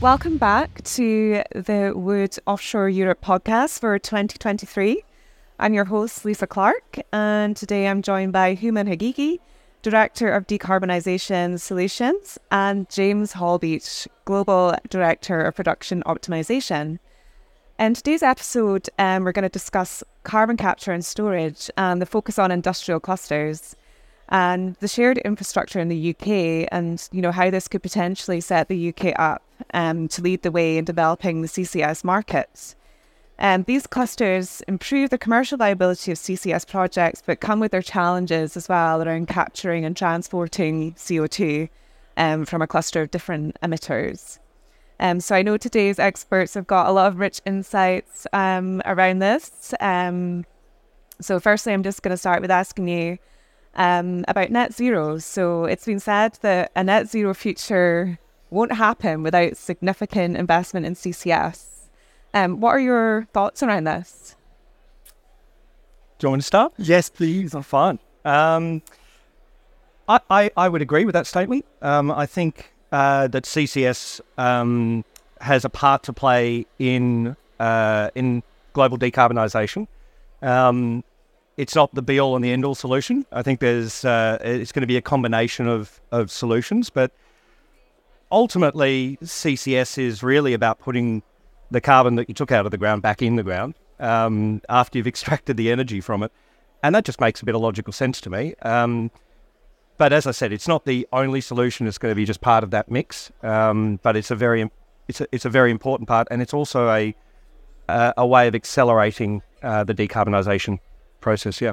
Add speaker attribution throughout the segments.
Speaker 1: Welcome back to the Wood Offshore Europe podcast for 2023. I'm your host, Lisa Clarke, and today I'm joined by Hooman Haghighi, Director of Decarbonisation Solutions, and James Holbeach, Global Director of Production Optimization. In today's episode, um, we're going to discuss carbon capture and storage and the focus on industrial clusters and the shared infrastructure in the UK and you know how this could potentially set the UK up um, to lead the way in developing the CCS markets. Um, these clusters improve the commercial viability of CCS projects, but come with their challenges as well around capturing and transporting CO2 um, from a cluster of different emitters. Um, so I know today's experts have got a lot of rich insights um, around this. Um, so firstly, I'm just going to start with asking you um, about net zero. So it's been said that a net zero future won't happen without significant investment in CCS. Um, what are your thoughts around this?
Speaker 2: Do you want to start?
Speaker 3: Yes, please.
Speaker 2: I'm fine. Um, I, I, I, would agree with that statement. Um, I think uh, that CCS um, has a part to play in uh, in global decarbonisation. Um, it's not the be all and the end all solution. I think there's uh, it's going to be a combination of of solutions, but ultimately CCS is really about putting the carbon that you took out of the ground back in the ground um, after you've extracted the energy from it, and that just makes a bit of logical sense to me. Um, but as I said, it's not the only solution. It's going to be just part of that mix, um, but it's a very it's a, it's a very important part, and it's also a a, a way of accelerating uh, the decarbonisation process. Yeah.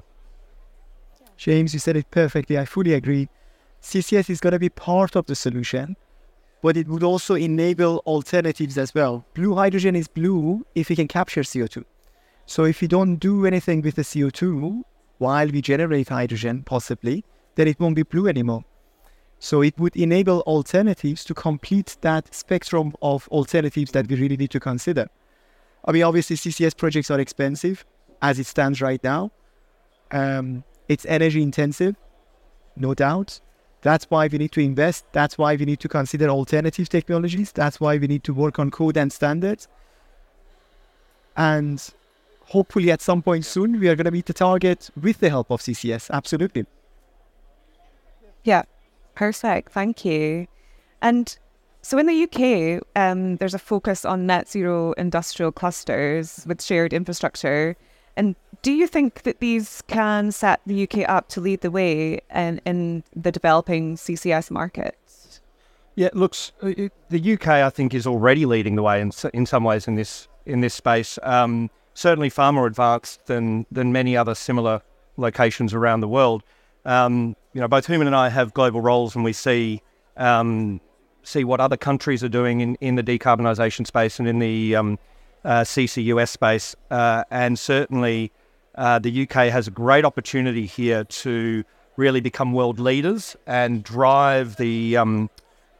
Speaker 3: James, you said it perfectly. I fully agree. CCS is going to be part of the solution, but it would also enable alternatives as well. Blue hydrogen is blue if we can capture CO2. So if we don't do anything with the CO2 while we generate hydrogen, possibly, then it won't be blue anymore. So it would enable alternatives to complete that spectrum of alternatives that we really need to consider. I mean, obviously, CCS projects are expensive as it stands right now. Um, it's energy intensive, no doubt. That's why we need to invest. That's why we need to consider alternative technologies. That's why we need to work on code and standards. And hopefully, at some point soon, we are going to meet the target with the help of CCS. Absolutely.
Speaker 1: Yeah, perfect. Thank you. And so in the UK, um, there's a focus on net zero industrial clusters with shared infrastructure. And do you think that these can set the UK up to lead the way in, in the developing CCS markets?
Speaker 2: Yeah, it looks uh, the UK I think is already leading the way in in some ways in this in this space. Um, certainly far more advanced than than many other similar locations around the world. Um, you know, both Hooman and I have global roles, and we see um, see what other countries are doing in, in the decarbonisation space and in the um, uh, CCUS space. Uh, and certainly uh, the UK has a great opportunity here to really become world leaders and drive the um,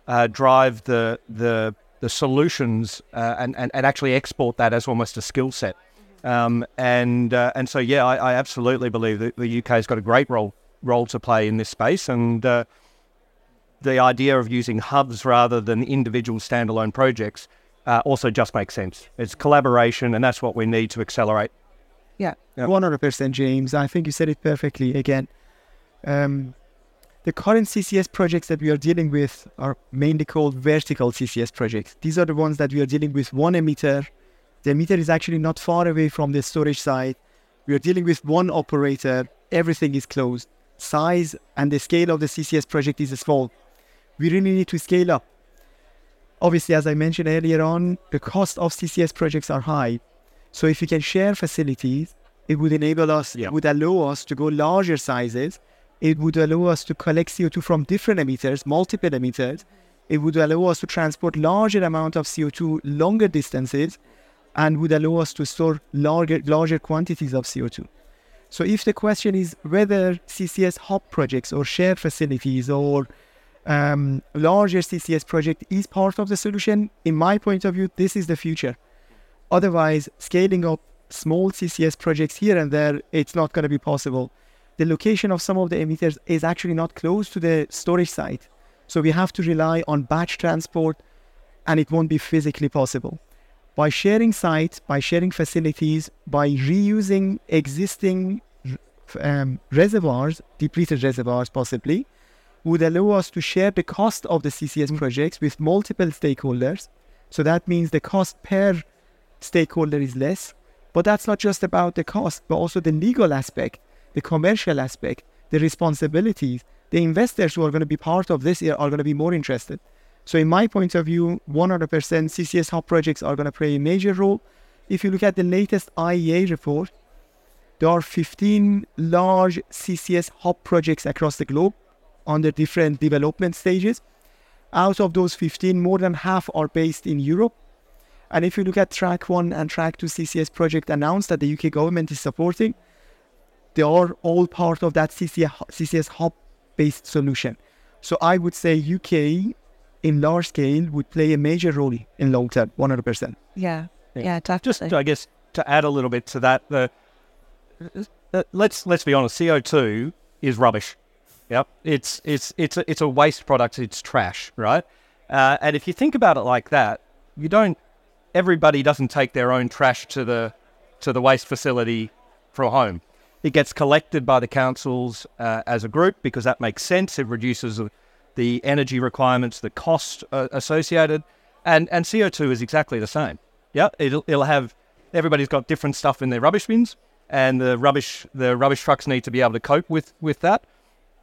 Speaker 2: uh, drive the the the solutions uh, and, and, and actually export that as almost a skill set. Um, and uh, and so yeah, I, I, absolutely believe that the UK has got a great role role to play in this space and the idea of using hubs rather than individual standalone projects uh, also just makes sense. It's collaboration, and that's what we need to accelerate.
Speaker 3: Yeah, one hundred percent, James. I think you said it perfectly. Again, um, the current CCS projects that we are dealing with are mainly called vertical CCS projects. These are the ones that we are dealing with one emitter. The emitter is actually not far away from the storage site. We are dealing with one operator. Everything is closed. Size and the scale of the CCS project is small. We really need to scale up obviously, as I mentioned earlier on, the cost of CCS projects are high. So if we can share facilities, it would enable us, yeah. would allow us to go larger sizes. It would allow us to collect CO2 from different emitters, multiple emitters. It would allow us to transport larger amount of CO2 longer distances and would allow us to store larger, larger quantities of CO2. So if the question is whether CCS hub projects or shared facilities or um, larger CCS project is part of the solution. In my point of view, this is the future. Otherwise, scaling up small CCS projects here and there, it's not going to be possible. The location of some of the emitters is actually not close to the storage site. So we have to rely on batch transport and it won't be physically possible. By sharing sites, by sharing facilities, by reusing existing um, reservoirs, depleted reservoirs possibly, would allow us to share the cost of the CCS mm. projects with multiple stakeholders. So that means the cost per stakeholder is less. But that's not just about the cost, but also the legal aspect, the commercial aspect, the responsibilities. The investors who are going to be part of this are going to be more interested. So, in my point of view, 100% CCS hub projects are going to play a major role. If you look at the latest IEA report, there are 15 large CCS hub projects across the globe under different development stages. Out of those 15, more than half are based in Europe. And if you look at Track 1 and Track 2 CCS project announced that the UK government is supporting, they are all part of that CCS, CCS hub based solution. So I would say UK in large scale would play a major role in long term, 100%.
Speaker 1: Yeah, yeah, yeah definitely.
Speaker 2: Just, I guess, to add a little bit to that, the uh, let's let's be honest, CO two is rubbish. Yep, it's it's it's a, it's a waste product. It's trash, right? Uh, and if you think about it like that, you don't. Everybody doesn't take their own trash to the to the waste facility from home. It gets collected by the councils uh, as a group because that makes sense. It reduces the energy requirements, the cost uh, associated, and and CO two is exactly the same. Yeah, it'll it'll have everybody's got different stuff in their rubbish bins and the rubbish the rubbish trucks need to be able to cope with with that.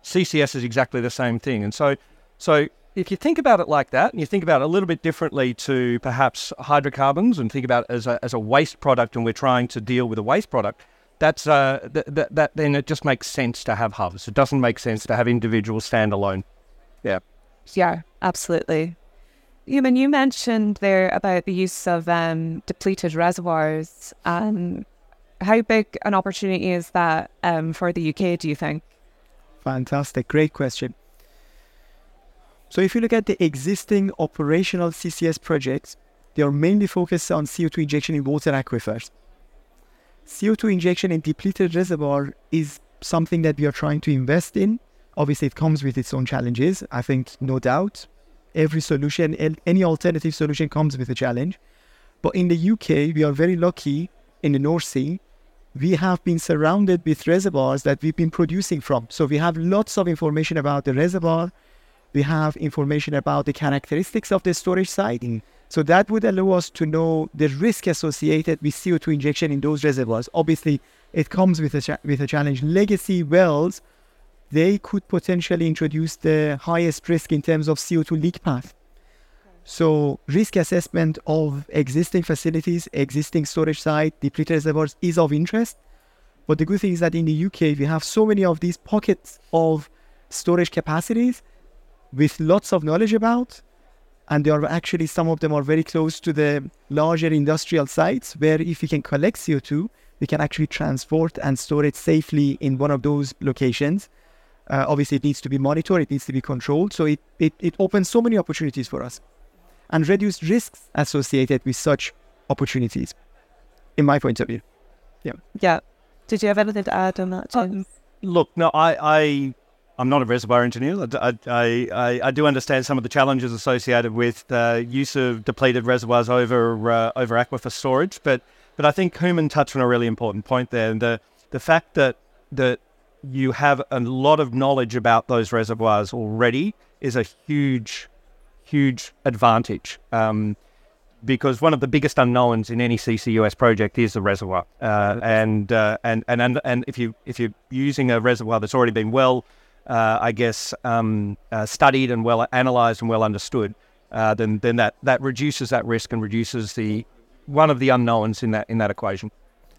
Speaker 2: CCS is exactly the same thing, and so so if you think about it like that, and you think about it a little bit differently to perhaps hydrocarbons, and think about it as a as a waste product, and we're trying to deal with a waste product. That's uh, th- th- that then it just makes sense to have hubs. It doesn't make sense to have individuals standalone. Yeah.
Speaker 1: Yeah, absolutely. Hooman, you mentioned there about the use of um, depleted reservoirs. Um, how big an opportunity is that um, for the UK, do you think?
Speaker 3: Fantastic. Great question. So, if you look at the existing operational CCS projects, they are mainly focused on CO2 injection in water aquifers. CO2 injection in depleted reservoir is something that we are trying to invest in. Obviously, it comes with its own challenges. I think, no doubt, every solution, any alternative solution comes with a challenge. But in the UK, we are very lucky in the North Sea we have been surrounded with reservoirs that we've been producing from. So we have lots of information about the reservoir. We have information about the characteristics of the storage site. Mm. So that would allow us to know the risk associated with CO2 injection in those reservoirs. Obviously, it comes with a cha- with a challenge. Legacy wells, they could potentially introduce the highest risk in terms of CO2 leak path. So risk assessment of existing facilities, existing storage site, depleted reservoirs is of interest. But the good thing is that in the UK, we have so many of these pockets of storage capacities with lots of knowledge about. And they are actually, some of them are very close to the larger industrial sites where if we can collect CO2, we can actually transport and store it safely in one of those locations. Uh, obviously, it needs to be monitored, it needs to be controlled. So it, it, it opens so many opportunities for us and reduce risks associated with such opportunities, in my point of view.
Speaker 1: Yeah. Yeah. Did you have anything to add on that, James?
Speaker 2: Uh, look, no, I, I, I'm not a reservoir engineer. I, I, I, I do understand some of the challenges associated with the use of depleted reservoirs over uh, over aquifer storage, but but I think Hooman touched on a really important point there. And the the fact that that you have a lot of knowledge about those reservoirs already is a huge huge advantage um, because one of the biggest unknowns in any CCUS project is the reservoir, uh, and, uh, and and and and if you if you're using a reservoir that's already been well, uh, I guess um, uh, studied and well analysed and well understood, uh, then then that that reduces that risk and reduces the one of the unknowns in that in that equation.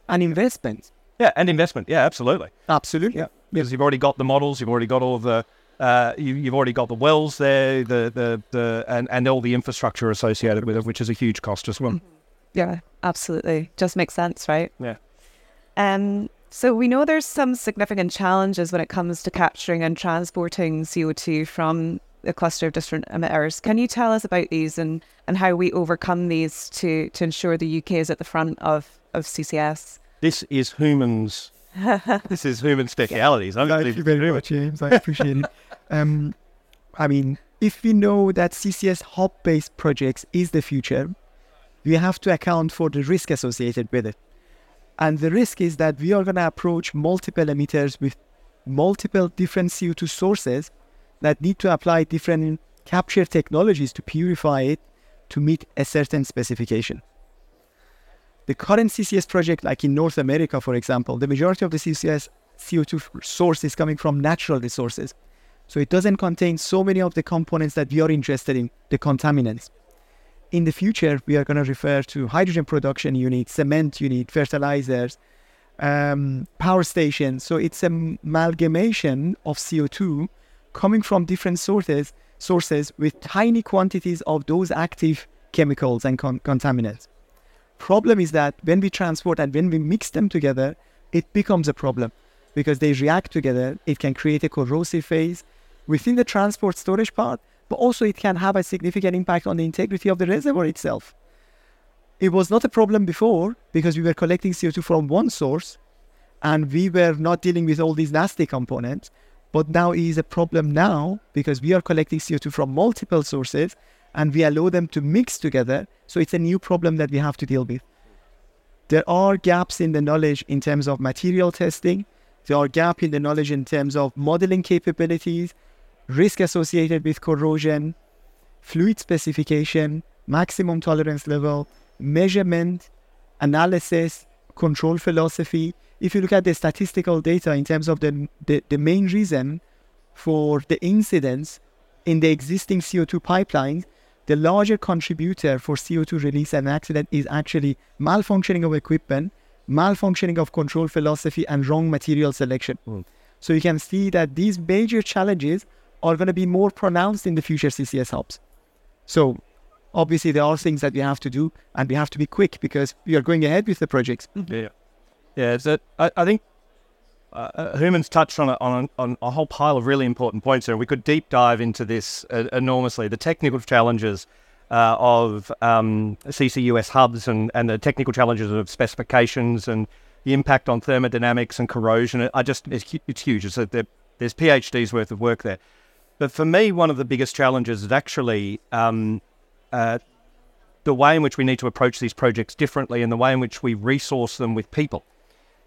Speaker 3: And investment.
Speaker 2: Yeah, and investment. Yeah, absolutely.
Speaker 3: Absolutely.
Speaker 2: Yeah, because you've already got the models, you've already got all of the uh, you, have already got the wells there, the the the and, and all the infrastructure associated with it, which is a huge cost as well. Mm-hmm.
Speaker 1: Yeah, absolutely. Just makes sense, right?
Speaker 2: Yeah.
Speaker 1: Um. So we know there's some significant challenges when it comes to capturing and transporting CO2 from a cluster of different emitters. Can you tell us about these and, and how we overcome these to, to ensure the UK is at the front of, of CCS?
Speaker 2: This is Hooman's this is Hooman specialities.
Speaker 3: Thank you very much, James. I appreciate it. Um, I mean, if we know that CCS hub based projects is the future, we have to account for the risk associated with it. And the risk is that we are going to approach multiple emitters with multiple different CO2 sources that need to apply different capture technologies to purify it to meet a certain specification. The current CCS project, like in North America, for example, the majority of the CCS CO2 source is coming from natural resources. So it doesn't contain so many of the components that we are interested in, the contaminants. In the future, we are going to refer to hydrogen production units, cement unit, fertilizers, um, power stations. So it's an amalgamation of CO2 coming from different sources, sources with tiny quantities of those active chemicals and con- contaminants. Problem is that when we transport and when we mix them together, it becomes a problem because they react together. It can create a corrosive phase within the transport storage part, but also it can have a significant impact on the integrity of the reservoir itself. It was not a problem before because we were collecting CO2 from one source and we were not dealing with all these nasty components. But now it is a problem now because we are collecting CO2 from multiple sources and we allow them to mix together. So it's a new problem that we have to deal with. There are gaps in the knowledge in terms of material testing. There are gaps in the knowledge in terms of modeling capabilities, risk associated with corrosion, fluid specification, maximum tolerance level, measurement, analysis, control philosophy. If you look at the statistical data in terms of the, the, the main reason for the incidents in the existing CO2 pipelines, the larger contributor for CO2 release and accident is actually malfunctioning of equipment, malfunctioning of control philosophy, and wrong material selection. Mm. So you can see that these major challenges are going to be more pronounced in the future CCS hubs. So obviously there are things that we have to do and we have to be quick because we are going ahead with the projects.
Speaker 2: Mm-hmm. Yeah, yeah. It's a, I, I think uh, uh touched on a, on, on a whole pile of really important points there. We could deep dive into this uh, enormously. The technical challenges uh, of um, CCUS hubs and, and the technical challenges of specifications and the impact on thermodynamics and corrosion. I just it's, it's huge. It's a, there's PhDs worth of work there. But for me, one of the biggest challenges is actually um, uh, the way in which we need to approach these projects differently and the way in which we resource them with people.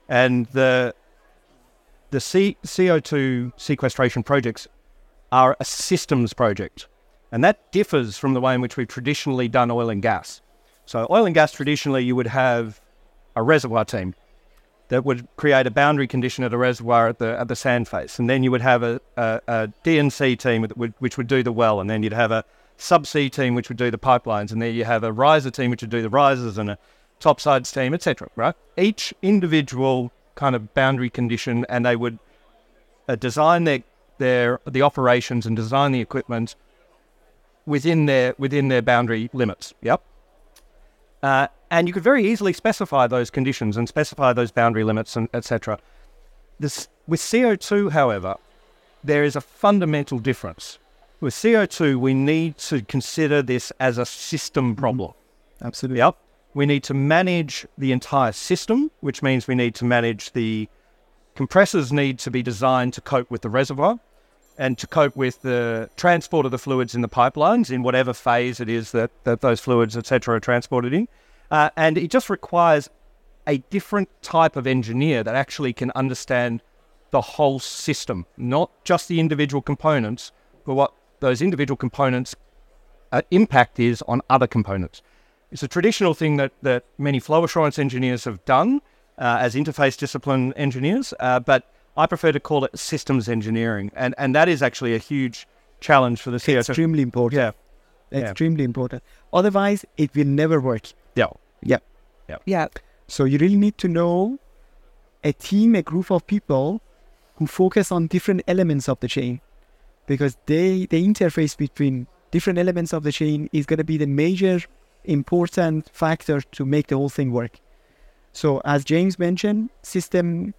Speaker 2: And the the C- CO2 sequestration projects are a systems project. And that differs from the way in which we've traditionally done oil and gas. So, oil and gas, traditionally, you would have a reservoir team that would create a boundary condition at a reservoir at the at the sand face, and then you would have a, a, a D&C team would, which would do the well, and then you'd have a subsea team which would do the pipelines, and then you have a riser team which would do the risers, and a topsides team, etc. Right? Each individual kind of boundary condition, and they would uh, design their their the operations and design the equipment within their within their boundary limits. Yep. Uh, and you could very easily specify those conditions and specify those boundary limits and etc. This, with CO2, however, there is a fundamental difference. With CO2, we need to consider this as a system mm-hmm. problem.
Speaker 3: Absolutely.
Speaker 2: Yep. We need to manage the entire system, which means we need to manage the compressors need to be designed to cope with the reservoir and to cope with the transport of the fluids in the pipelines in whatever phase it is that, that those fluids, etc., are transported in. Uh, and it just requires a different type of engineer that actually can understand the whole system, not just the individual components, but what those individual components' uh, impact is on other components. It's a traditional thing that, that many flow assurance engineers have done uh, as interface discipline engineers, uh, but I prefer to call it systems engineering. And, and that is actually a huge challenge for the CO2.
Speaker 3: Extremely important. Yeah. Extremely yeah. important. Otherwise, it will never work.
Speaker 2: Yeah.
Speaker 3: Yeah.
Speaker 1: Yeah. Yeah.
Speaker 3: So you really need to know a team, a group of people who focus on different elements of the chain because they the interface between different elements of the chain is going to be the major important factor to make the whole thing work. So as James mentioned, system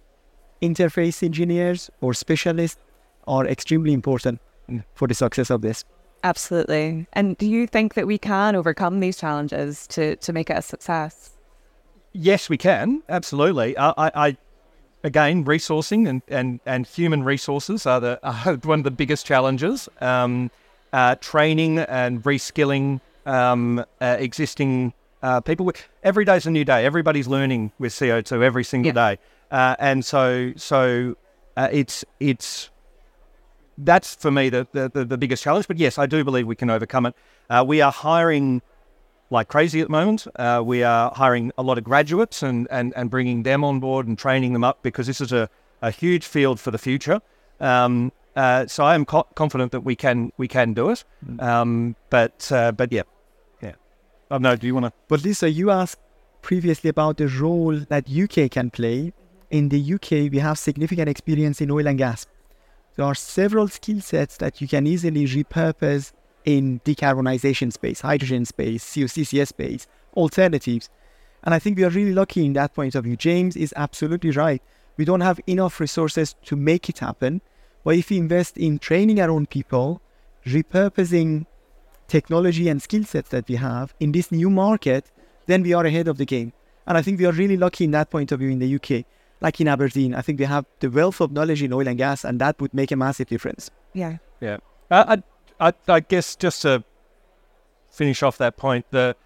Speaker 3: interface engineers or specialists are extremely important mm. for the success of this.
Speaker 1: Absolutely. And do you think that we can overcome these challenges to, to make it a success?
Speaker 2: Yes, we can. Absolutely. I, I again, resourcing and, and, and human resources are the are one of the biggest challenges. Um, uh, training and reskilling um, uh, existing uh, people. Every day's a new day. Everybody's learning with CO2 every single
Speaker 1: Yeah.
Speaker 2: day, uh, and so so uh, it's it's that's for me the, the the the biggest challenge. But yes, I do believe we can overcome it. Uh, we are hiring like crazy at the moment. Uh, we are hiring a lot of graduates and, and, and bringing them on board and training them up because this is a, a huge field for the future. Um, uh, so I am co- confident that we can we can do it. Um, but uh, but yeah, yeah. I don't know. Do you want to?
Speaker 3: But Lisa, you asked previously about the role that UK can play. In the UK, we have significant experience in oil and gas. There are several skill sets that you can easily repurpose in decarbonization space, hydrogen space, COCCS space, alternatives. And I think we are really lucky in that point of view. James is absolutely right. We don't have enough resources to make it happen. But if we invest in training our own people, repurposing technology and skill sets that we have in this new market, then we are ahead of the game. And I think we are really lucky in that point of view in the UK. Like in Aberdeen, I think we have the wealth of knowledge in oil and gas, and that would make a massive difference.
Speaker 1: Yeah.
Speaker 2: Yeah. I, I I guess just to finish off that point, the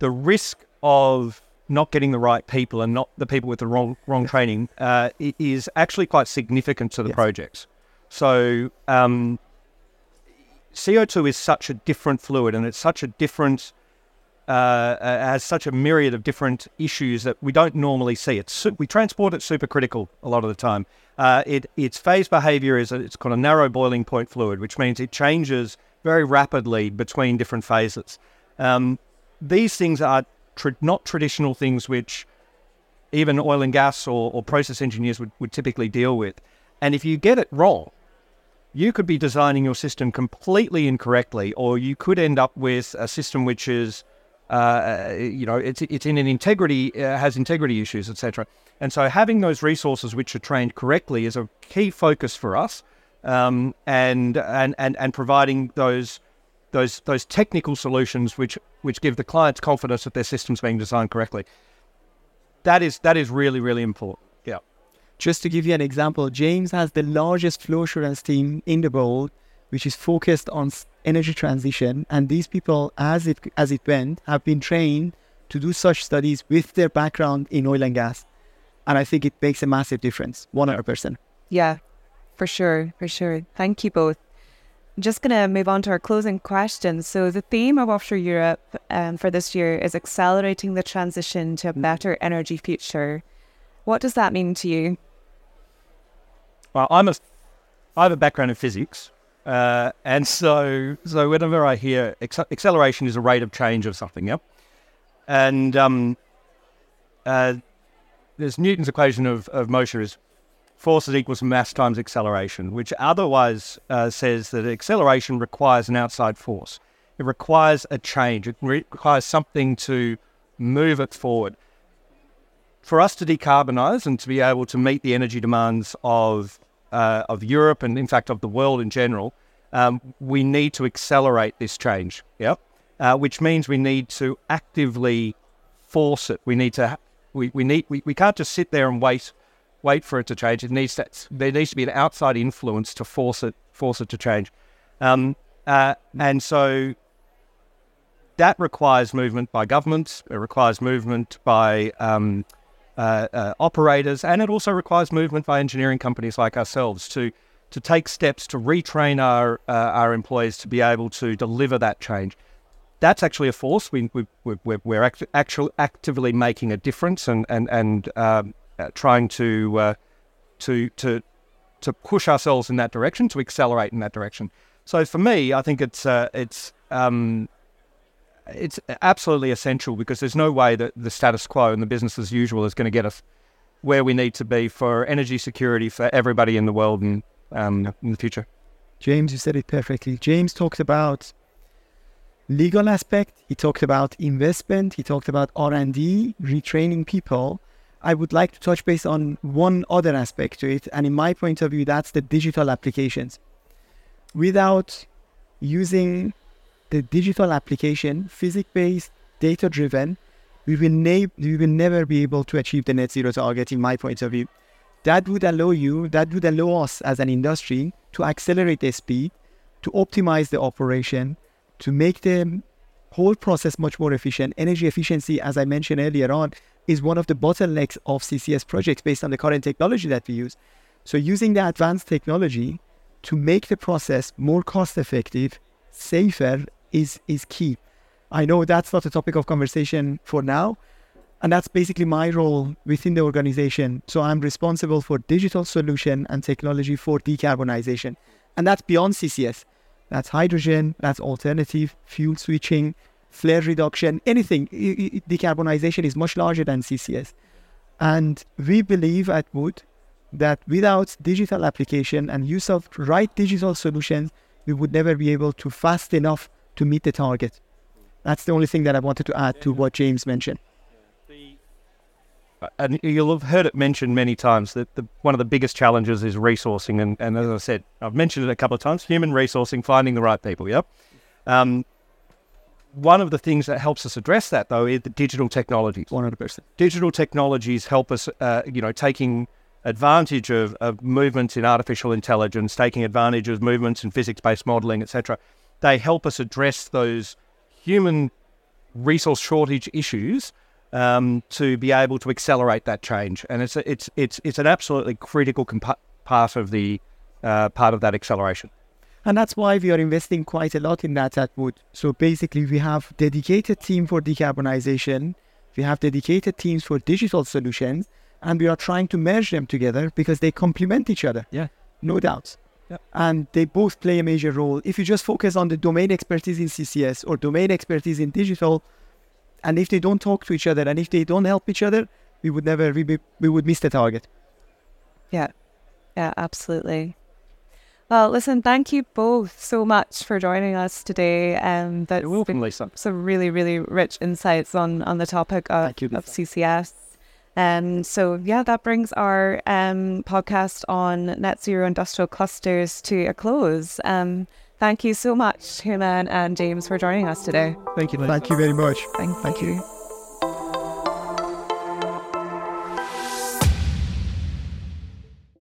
Speaker 2: the risk of not getting the right people and not the people with the wrong wrong training uh, is actually quite significant to the
Speaker 3: Yes.
Speaker 2: projects. So um, CO2 is such a different fluid and it's such a different uh, uh, has such a myriad of different issues that we don't normally see. It's we transport it supercritical a lot of the time. Uh, it its phase behavior is it's called a narrow boiling point fluid, which means it changes very rapidly between different phases. Um, these things are not traditional things which even oil and gas or, or process engineers would, would typically deal with. And if you get it wrong, you could be designing your system completely incorrectly, or you could end up with a system which is, uh, you know, it's it's in an integrity uh, has integrity issues, etc. And so having those resources which are trained correctly is a key focus for us, um, and and and and providing those those those technical solutions which which give the clients confidence that their system's being designed correctly. That is that is really really important. Yeah.
Speaker 3: Just to give you an example, James has the largest flow assurance team in the world, which is focused on energy transition. And these people, as it as it went, have been trained to do such studies with their background in oil and gas. And I think it makes a massive difference, one 100%.
Speaker 1: Yeah, for sure, for sure. Thank you both. Just going to move on to our closing question. So, the theme of Offshore Europe um, for this year is accelerating the transition to a better energy future. What does that mean to you?
Speaker 2: Well, I'm a, I have a background in physics, uh, and so so whenever I hear acc- acceleration is a rate of change of something, yeah, and um, uh, there's Newton's equation of, of motion is force is equals mass times acceleration, which otherwise uh, says that acceleration requires an outside force. It requires a change. It re- requires something to move it forward for us to decarbonize and to be able to meet the energy demands of uh, of Europe and in fact of the world in general, um, we need to accelerate this change. Yep, uh, which means we need to actively force it. We need to we, we need we, we can't just sit there and wait wait for it to change. It needs to there needs to be an outside influence to force it force it to change. Um, uh, and so that requires movement by governments. It requires movement by um, uh, uh, operators, and it also requires movement by engineering companies like ourselves to to take steps to retrain our uh, our employees to be able to deliver that change. That's actually a force. We, we, we we're, we're act- actively making a difference and and and um, uh, trying to to to to push ourselves in that direction, to accelerate in that direction. So for me, I think it's uh, it's um, it's absolutely essential because there's no way that the status quo and the business as usual is going to get us where we need to be for energy security for everybody in the world and um, in the future.
Speaker 3: James, you said it perfectly. James talked about legal aspect. He talked about investment. He talked about R&D, retraining people. I would like to touch base on one other aspect to it. And in my point of view, that's the digital applications. Without using the digital application, physics-based, data-driven, we will, we will never be able to achieve the net zero target in my point of view. That would allow you, that would allow us as an industry to accelerate the speed, to optimize the operation, to make the whole process much more efficient. Energy efficiency, as I mentioned earlier on, is one of the bottlenecks of CCS projects based on the current technology that we use. So using the advanced technology to make the process more cost effective, safer is is key. I know that's not a topic of conversation for now, and that's basically my role within the organization. So I'm responsible for digital solution and technology for decarbonization. And that's beyond CCS. That's hydrogen, that's alternative, fuel switching, flare reduction, anything. Decarbonization is much larger than CCS. And we believe at Wood that without digital application and use of right digital solutions, we would never be able to fast enough to meet the target. That's the only thing that I wanted to add to what James mentioned.
Speaker 2: And you'll have heard it mentioned many times that the, one of the biggest challenges is resourcing. And, and as I said, I've mentioned it a couple of times human resourcing, finding the right people. Yep. Um, one of the things that helps us address that, though, is the digital technologies.
Speaker 3: 100%.
Speaker 2: Digital technologies help us, uh, you know, taking advantage of, of movements in artificial intelligence, taking advantage of movements in physics-based modeling, etc. They help us address those human resource shortage issues um, to be able to accelerate that change. And it's a, it's it's it's an absolutely critical comp- part of the uh, part of that acceleration.
Speaker 3: And that's why we are investing quite a lot in that at Wood. So basically, we have dedicated team for decarbonization, we have dedicated teams for digital solutions, and we are trying to merge them together because they complement each other.
Speaker 2: Yeah,
Speaker 3: no doubts. Yep. And they both play a major role. If you just focus on the domain expertise in CCS or domain expertise in digital, and if they don't talk to each other and if they don't help each other, we would never we, we would miss the target.
Speaker 1: Yeah, yeah, absolutely. Well, listen, thank you both so much for joining us today. Um,
Speaker 2: that's You're welcome, Lisa.
Speaker 1: Some really, really rich insights on on the topic of, you, of CCS. And um, so, yeah, that brings our um, podcast on net zero industrial clusters to a close. Um, thank you so much, Hooman and James, for joining us today.
Speaker 3: Thank you. Thank you very much.
Speaker 1: Thank, thank you. you.